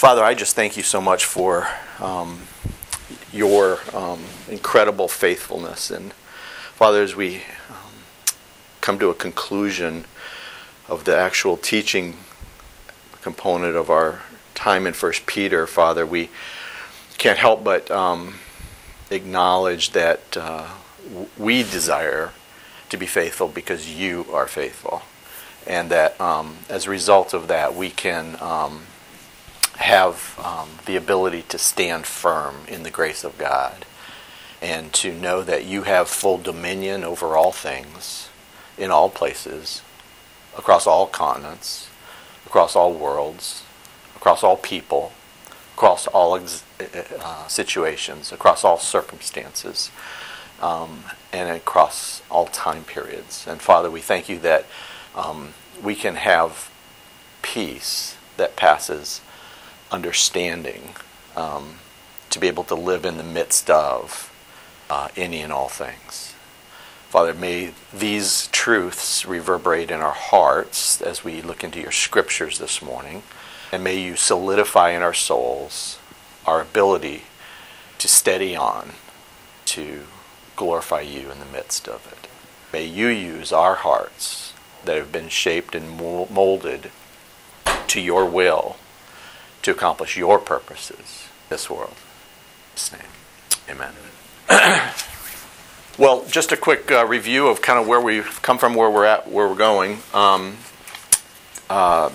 Father, I just thank you so much for um, your um, incredible faithfulness. And Father, as we um, come to a conclusion of the actual teaching component of our time in First Peter, Father, we can't help but um, acknowledge that uh, we desire to be faithful because you are faithful. And that um, as a result of that, we can um, have um, the ability to stand firm in the grace of God and to know that you have full dominion over all things, in all places, across all continents, across all worlds, across all people, across all ex- uh, situations, across all circumstances, um, and across all time periods. And Father, we thank you that um, we can have peace that passes understanding um, to be able to live in the midst of uh, any and all things. Father, may these truths reverberate in our hearts as we look into your scriptures this morning, and may you solidify in our souls our ability to steady on, to glorify you in the midst of it. May you use our hearts that have been shaped and molded to your will to accomplish your purposes this world. Name. Amen. well, just a quick uh, review of kind of where we've come from, where we're at, where we're going. Um, uh,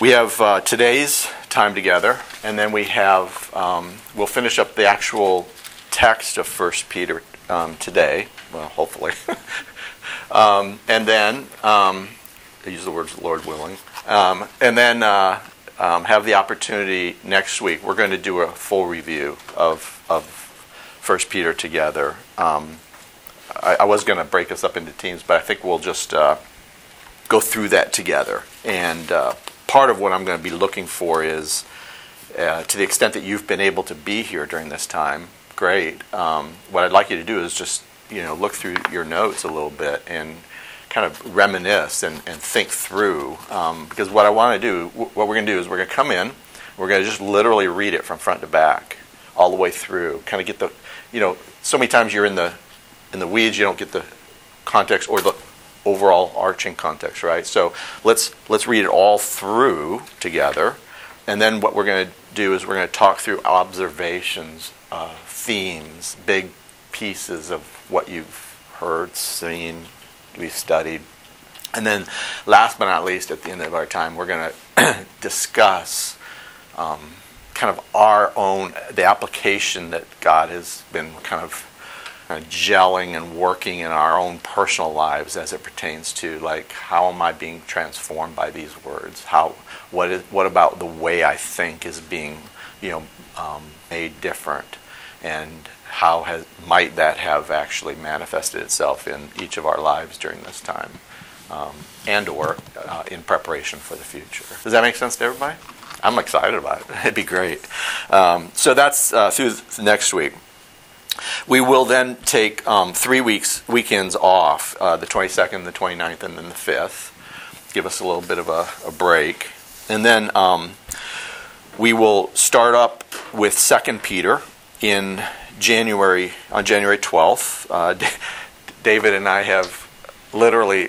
we have uh, today's time together, and then we have, um, we'll finish up the actual text of First Peter um, today. Well, hopefully. Um, and then, um, use the words Lord willing. Um, and then uh, um, have the opportunity next week. We're going to do a full review of of First Peter together. Um, I, I, was going to break us up into teams, but I think we'll just uh, go through that together. And uh, part of what I'm going to be looking for is, uh, to the extent that you've been able to be here during this time, great. Um, what I'd like you to do is just you know look through your notes a little bit and kind of reminisce and, and think through. Um, because what I want to do, what we're going to do is we're going to come in, we're going to just literally read it from front to back, all the way through. Kind of get the, you know, so many times you're in the in the weeds, you don't get the context or the overall arching context, right? So let's let's read it all through together, and then what we're going to do is we're going to talk through observations, uh, themes, big pieces of what you've heard, seen, we've studied. And then, last but not least, at the end of our time, we're going to discuss um, kind of our own, the application that God has been kind of, kind of gelling and working in our own personal lives as it pertains to like how am I being transformed by these words? How what is what about the way I think is being you know um, made different, and how has, might that have actually manifested itself in each of our lives during this time um, and or uh, in preparation for the future? Does that make sense to everybody? I'm excited about it. It'd be great. Um, so that's uh, through next week. We will then take um, three weeks weekends off uh, the 22nd the 29th and then the 5th give us a little bit of a, a break. And then um, we will start up with second peter in January on January 12th. Uh, D- David and I have literally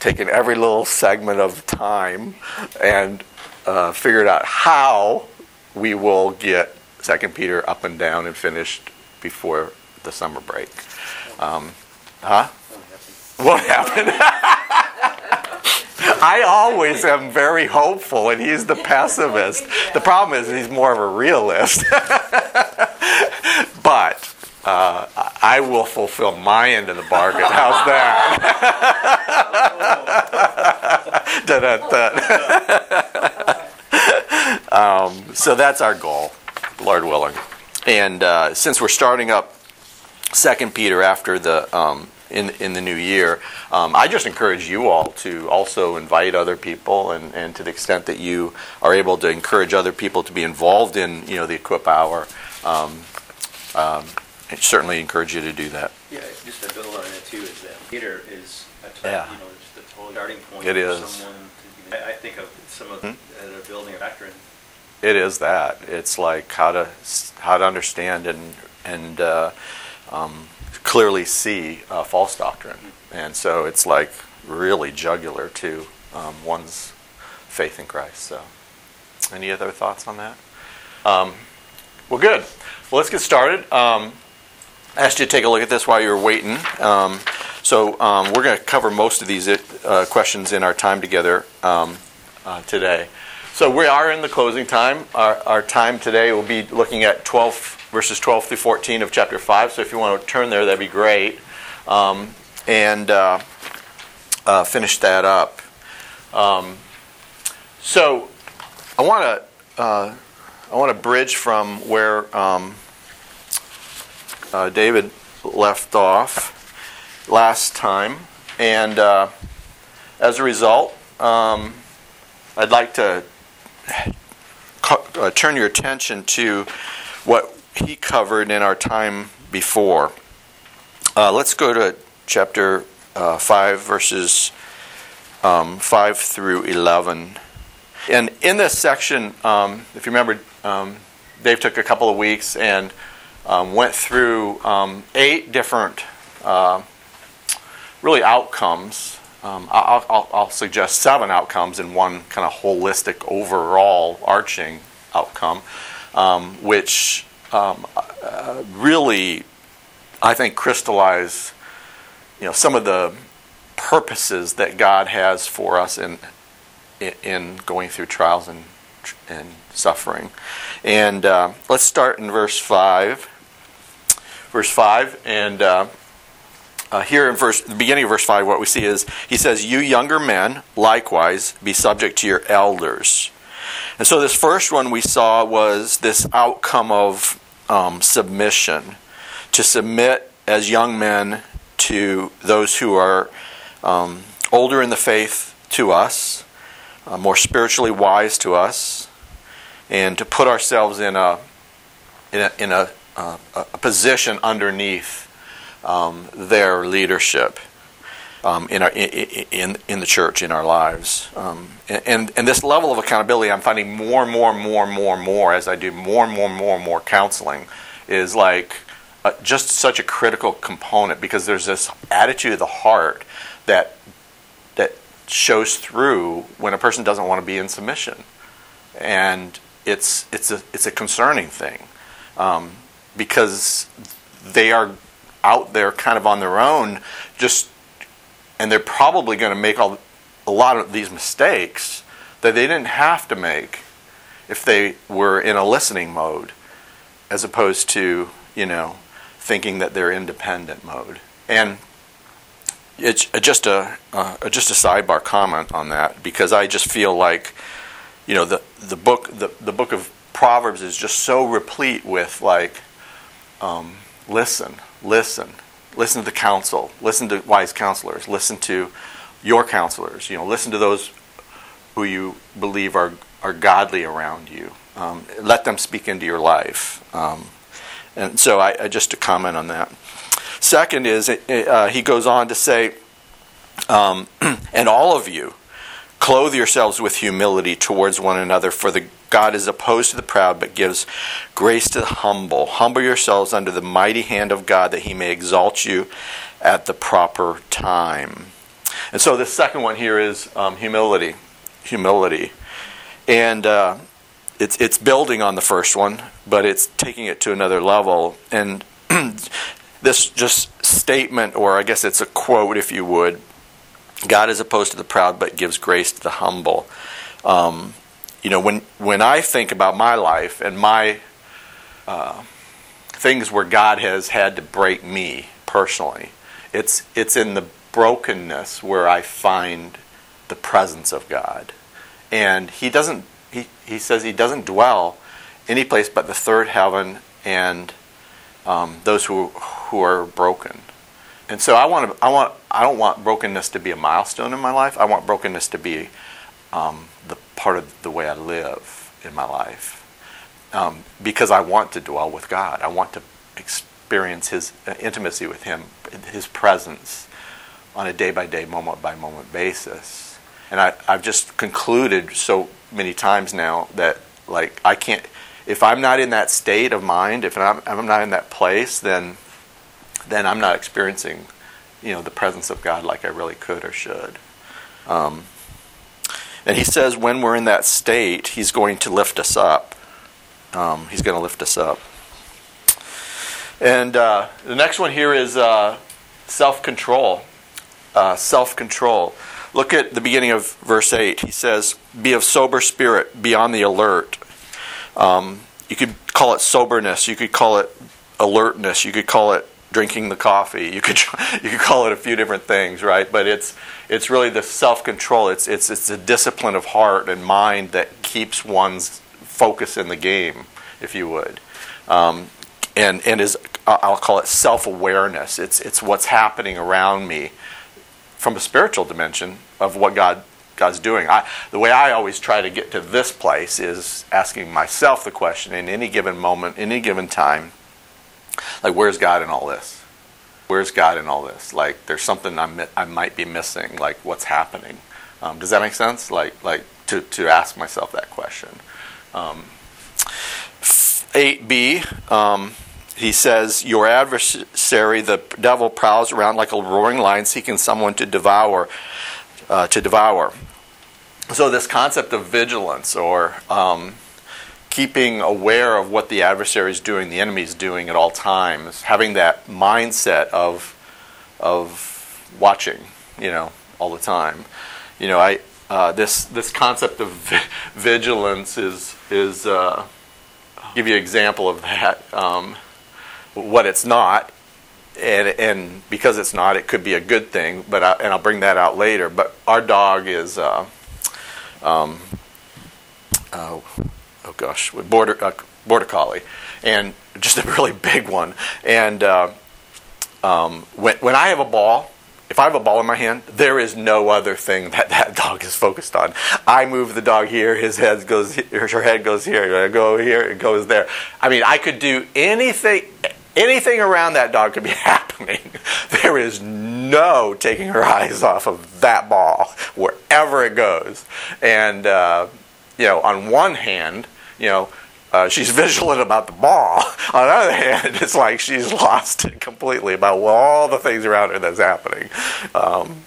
taken every little segment of time and uh, figured out how we will get Second Peter up and down and finished before the summer break. Um, huh? What happened? I always am very hopeful, and he's the pessimist. The problem is he's more of a realist. but uh, I will fulfill my end of the bargain. How's that? um, so that's our goal, Lord willing. And uh, since we're starting up Second Peter after the um, in in the new year, um, I just encourage you all to also invite other people, and, and to the extent that you are able to encourage other people to be involved in you know the Equip Hour. Um, um, I certainly encourage you to do that. Yeah, just to build on it too is that Peter is a, yeah. you know just a total starting point. It is. Someone to, I think of some of hmm? that are building a veteran. it is that. It's like how to how to understand and and uh, um, clearly see uh, false doctrine, and so it's like really jugular to um, one's faith in Christ. So, any other thoughts on that? Um, well, good. Well, let's get started. Um, I asked you to take a look at this while you were waiting. Um, so um, we're going to cover most of these uh, questions in our time together um, uh, today. So we are in the closing time. Our, our, time today will be looking at 12 verses 12 through 14 of chapter 5. So if you want to turn there, that'd be great. Um, and uh, uh, finish that up. Um, so I want to uh, I want to bridge from where um, uh, David left off last time, and uh, as a result, um, I'd like to uh, turn your attention to what he covered in our time before. Uh, let's go to chapter uh, 5, verses um, 5 through 11. And in this section, um, if you remember, um, Dave took a couple of weeks and um, went through um, eight different uh, really outcomes um, I'll, I'll, I'll, suggest seven outcomes in one kind of holistic, overall, arching outcome, um, which um, uh, really, I think, crystallize, you know, some of the purposes that God has for us in in going through trials and and suffering. And uh, let's start in verse five. Verse five, and uh, uh, here in verse, the beginning of verse 5, what we see is he says, You younger men, likewise, be subject to your elders. And so this first one we saw was this outcome of um, submission. To submit as young men to those who are um, older in the faith to us, uh, more spiritually wise to us, and to put ourselves in a, in a, in a, uh, a position underneath um, their leadership um, in, our, in, in the church, in our lives. Um, and, and this level of accountability, I'm finding more and more and more and more and more as I do more and more and more and more counseling, is like uh, just such a critical component because there's this attitude of the heart that that shows through when a person doesn't want to be in submission, and it's it's a it's a concerning thing um, because they are out there kind of on their own, just and they're probably going to make all, a lot of these mistakes that they didn't have to make if they were in a listening mode, as opposed to you know thinking that they're independent mode. And it's just a uh, just a sidebar comment on that because I just feel like you know the the book the, the book of Proverbs is just so replete with like um, listen listen. Listen to the counsel. Listen to wise counselors. Listen to your counselors. You know, listen to those who you believe are, are godly around you. Um, let them speak into your life. Um, and so, I, I, just to comment on that. Second is uh, he goes on to say, um, and all of you clothe yourselves with humility towards one another, for the God is opposed to the proud, but gives grace to the humble. Humble yourselves under the mighty hand of God, that he may exalt you at the proper time. And so the second one here is um, humility. Humility. And uh, it's, it's building on the first one, but it's taking it to another level. And this just statement, or I guess it's a quote, if you would God is opposed to the proud, but gives grace to the humble. Um, you know, when when I think about my life and my uh, things where God has had to break me personally, it's it's in the brokenness where I find the presence of God, and He doesn't. He He says He doesn't dwell any place but the third heaven and um, those who who are broken. And so I want to. I want. I don't want brokenness to be a milestone in my life. I want brokenness to be um, the part of the way I live in my life. Um, because I want to dwell with God. I want to experience His uh, intimacy with Him, His presence on a day by day, moment by moment basis. And I, I've just concluded so many times now that like I can't. If I'm not in that state of mind, if I'm, I'm not in that place, then then I'm not experiencing, you know, the presence of God like I really could or should. Um, and he says when we're in that state, he's going to lift us up. Um, he's going to lift us up. And uh, the next one here is uh, self control. Uh, self control. Look at the beginning of verse 8. He says, Be of sober spirit, be on the alert. Um, you could call it soberness, you could call it alertness, you could call it drinking the coffee. You could you could call it a few different things, right? But it's it's really the self control. It's it's it's a discipline of heart and mind that keeps one's focus in the game, if you would, um, and and is I'll call it self awareness. It's it's what's happening around me from a spiritual dimension of what God God's doing. I, the way I always try to get to this place is asking myself the question in any given moment, any given time, like where's God in all this? Where's God in all this? Like there's something I'm, I might be missing. Like what's happening? Um, does that make sense? Like like to to ask myself that question. Um, 8b. Um, he says, Your adversary, the devil, prowls around like a roaring lion seeking someone to devour. Uh, to devour. So, this concept of vigilance or um, keeping aware of what the adversary is doing, the enemy is doing at all times, having that mindset of, of watching, you know, all the time. You know, I, uh, this, this concept of vigilance is, is uh, give you an example of that. Um, what it's not, and and because it's not, it could be a good thing. But I, and I'll bring that out later. But our dog is, uh, um, oh, gosh, border uh, border collie, and just a really big one. And uh, um, when when I have a ball, if I have a ball in my hand, there is no other thing that that dog is focused on. I move the dog here, his head goes, her head goes here. I go here, it goes there. I mean, I could do anything anything around that dog could be happening. There is no taking her eyes off of that ball wherever it goes. And, uh, you know, on one hand, you know, uh, she's vigilant about the ball. On the other hand, it's like she's lost it completely about all the things around her that's happening. Um,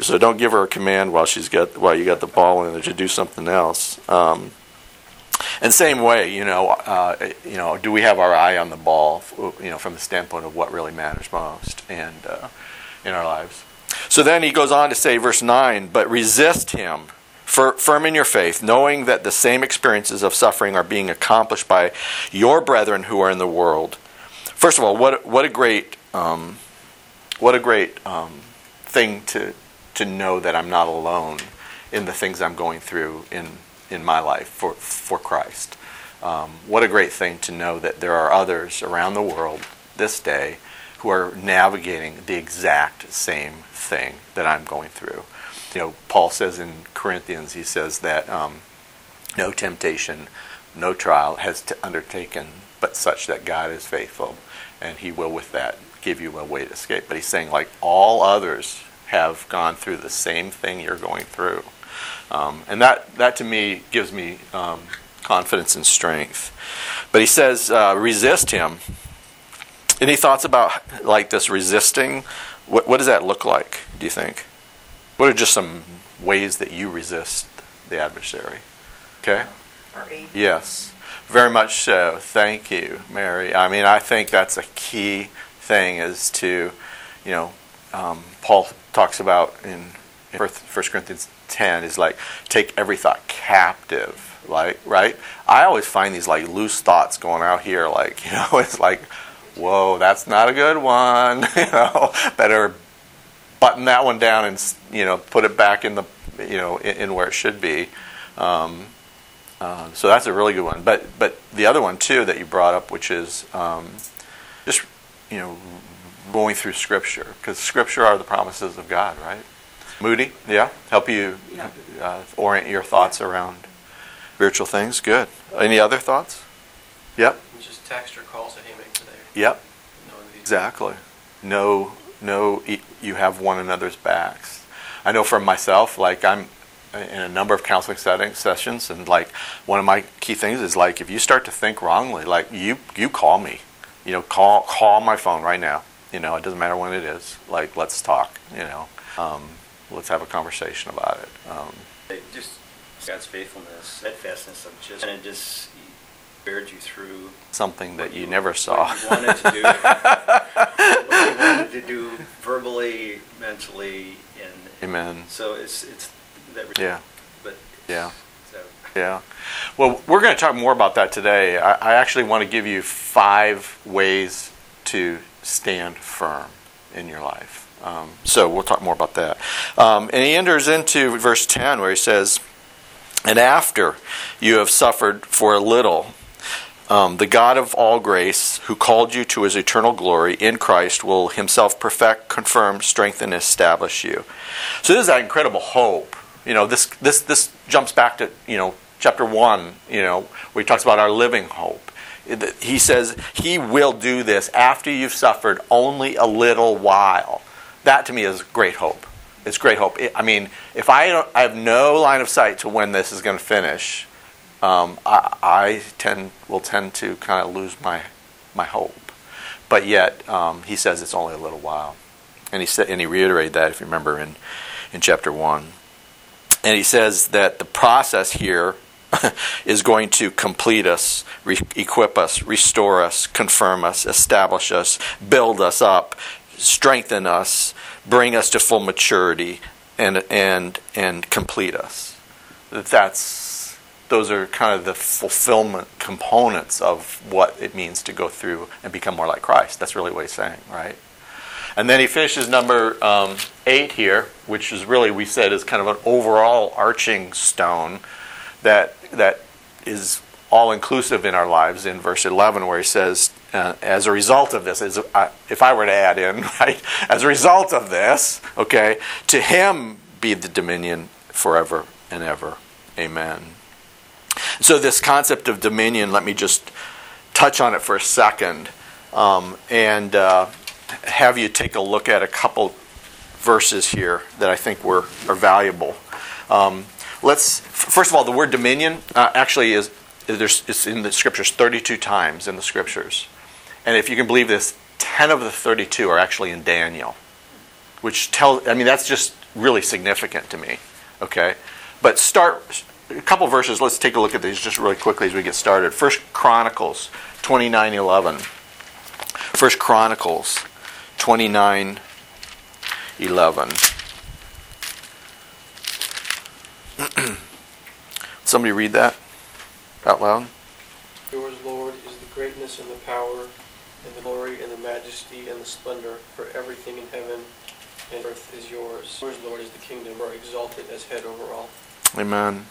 so don't give her a command while she's got while you got the ball in her to do something else. Um, and same way, you know, uh, you know, do we have our eye on the ball, you know, from the standpoint of what really matters most and uh, in our lives? So then he goes on to say, verse nine, but resist him, firm in your faith, knowing that the same experiences of suffering are being accomplished by your brethren who are in the world. First of all, what what a great um, what a great um, thing to to know that I'm not alone in the things I'm going through in in my life for, for Christ. Um, what a great thing to know that there are others around the world this day who are navigating the exact same thing that I'm going through. You know, Paul says in Corinthians, he says that um, no temptation, no trial has undertaken but such that God is faithful, and He will with that give you a way to escape. But He's saying, like all others have gone through the same thing you're going through. Um, and that, that to me gives me um, confidence and strength. But he says, uh, resist him. Any thoughts about like this resisting? What, what does that look like, do you think? What are just some ways that you resist the adversary? Okay? Yes, very much so. Thank you, Mary. I mean, I think that's a key thing is to, you know, um, Paul talks about in 1 Corinthians 10 is like take every thought captive like right i always find these like loose thoughts going out here like you know it's like whoa that's not a good one you know better button that one down and you know put it back in the you know in, in where it should be um, uh, so that's a really good one but but the other one too that you brought up which is um, just you know going through scripture because scripture are the promises of god right Moody, yeah, help you uh, orient your thoughts around spiritual things. Good. Any other thoughts? Yep. Just text or calls that he makes today. Yep. Exactly. No, no. You have one another's backs. I know for myself, like I'm, in a number of counseling setting, sessions, and like one of my key things is like if you start to think wrongly, like you you call me, you know, call call my phone right now. You know, it doesn't matter when it is. Like let's talk. You know, um, let's have a conversation about it. Um, just God's faithfulness, steadfastness of just, and it just beared you through something that you, you, never saw. You wanted to do, what you wanted to do verbally, mentally, and amen. So it's it's that. Yeah. But yeah. So. Yeah. Well, we're going to talk more about that today. I, I actually want to give you five ways to stand firm in your life. Um, so we'll talk more about that. Um, and he enters into verse 10 where he says, And after you have suffered for a little, um, the God of all grace, who called you to his eternal glory in Christ, will himself perfect, confirm, strengthen, establish you. So this is that incredible hope. You know, this, this, this jumps back to, you know, chapter 1, you know, where he talks about our living hope. He says he will do this after you've suffered only a little while. That to me is great hope. It's great hope. I mean, if I, I have no line of sight to when this is going to finish, um, I, I, tend will tend to kind of lose my my hope. But yet, um, he says it's only a little while, and he said, and he reiterated that if you remember in in chapter one, and he says that the process here is going to complete us, re- equip us, restore us, confirm us, establish us, build us up, strengthen us, bring us to full maturity, and and and complete us. That's those are kind of the fulfillment components of what it means to go through and become more like Christ. That's really what he's saying, right? And then he finishes number um, eight here, which is really we said is kind of an overall arching stone that that is all inclusive in our lives in verse 11 where he says uh, as a result of this as, uh, if i were to add in right as a result of this okay to him be the dominion forever and ever amen so, this concept of dominion, let me just touch on it for a second um, and uh, have you take a look at a couple verses here that I think were, are valuable. Um, let's first of all, the word dominion uh, actually is there's, it's in the scriptures 32 times in the scriptures, and if you can believe this, 10 of the 32 are actually in Daniel, which tells. I mean, that's just really significant to me. Okay, but start a couple verses. Let's take a look at these just really quickly as we get started. First Chronicles 29:11. First Chronicles 29:11. Somebody read that out loud. Yours, Lord, is the greatness and the power and the glory and the majesty and the splendor, for everything in heaven and earth is yours. Yours, Lord, is the kingdom, or exalted as head over all. Amen.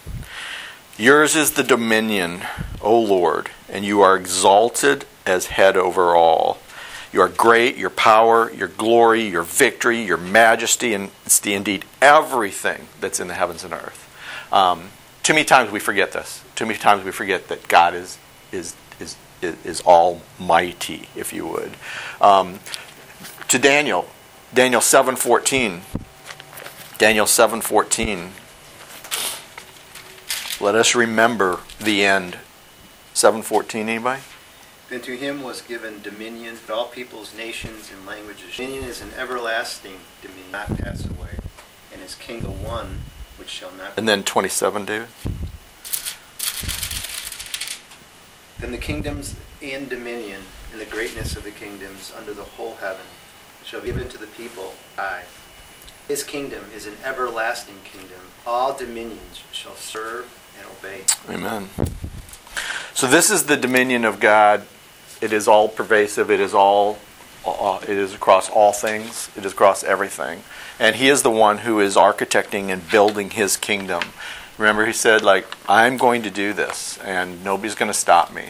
Yours is the dominion, O Lord, and you are exalted as head over all. You are great, your power, your glory, your victory, your majesty, and it's the, indeed everything that's in the heavens and earth. Um, too many times we forget this. Too many times we forget that God is is is is, almighty, if you would. Um, to Daniel, Daniel seven fourteen. Daniel seven fourteen. Let us remember the end. 714, anybody? Then to him was given dominion to all peoples, nations, and languages. Dominion is an everlasting dominion, not pass away, and his kingdom one, which shall not. And then 27, David. Then the kingdoms and dominion and the greatness of the kingdoms under the whole heaven shall be given to the people. I. His kingdom is an everlasting kingdom. All dominions shall serve and obey. Amen. So this is the dominion of God. It is all pervasive. It is all. Uh, it is across all things. It is across everything, and He is the one who is architecting and building His kingdom. Remember, He said, "Like I'm going to do this, and nobody's going to stop me."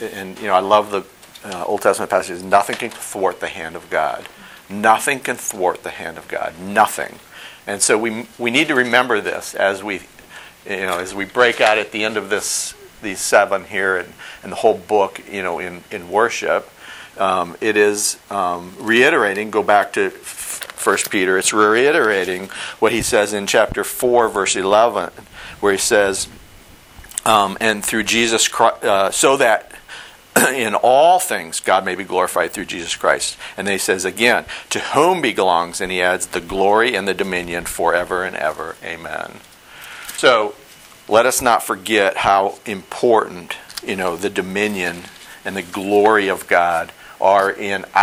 And you know, I love the uh, Old Testament passages. Nothing can thwart the hand of God. Nothing can thwart the hand of God. Nothing. And so we we need to remember this as we you know, as we break out at the end of this, these seven here and, and the whole book, you know, in, in worship, um, it is um, reiterating, go back to 1 Peter, it's reiterating what he says in chapter 4, verse 11, where he says, um, and through Jesus Christ, uh, so that in all things God may be glorified through Jesus Christ. And then he says again, to whom belongs, and he adds, the glory and the dominion forever and ever. Amen. So let us not forget how important, you know, the dominion and the glory of God are in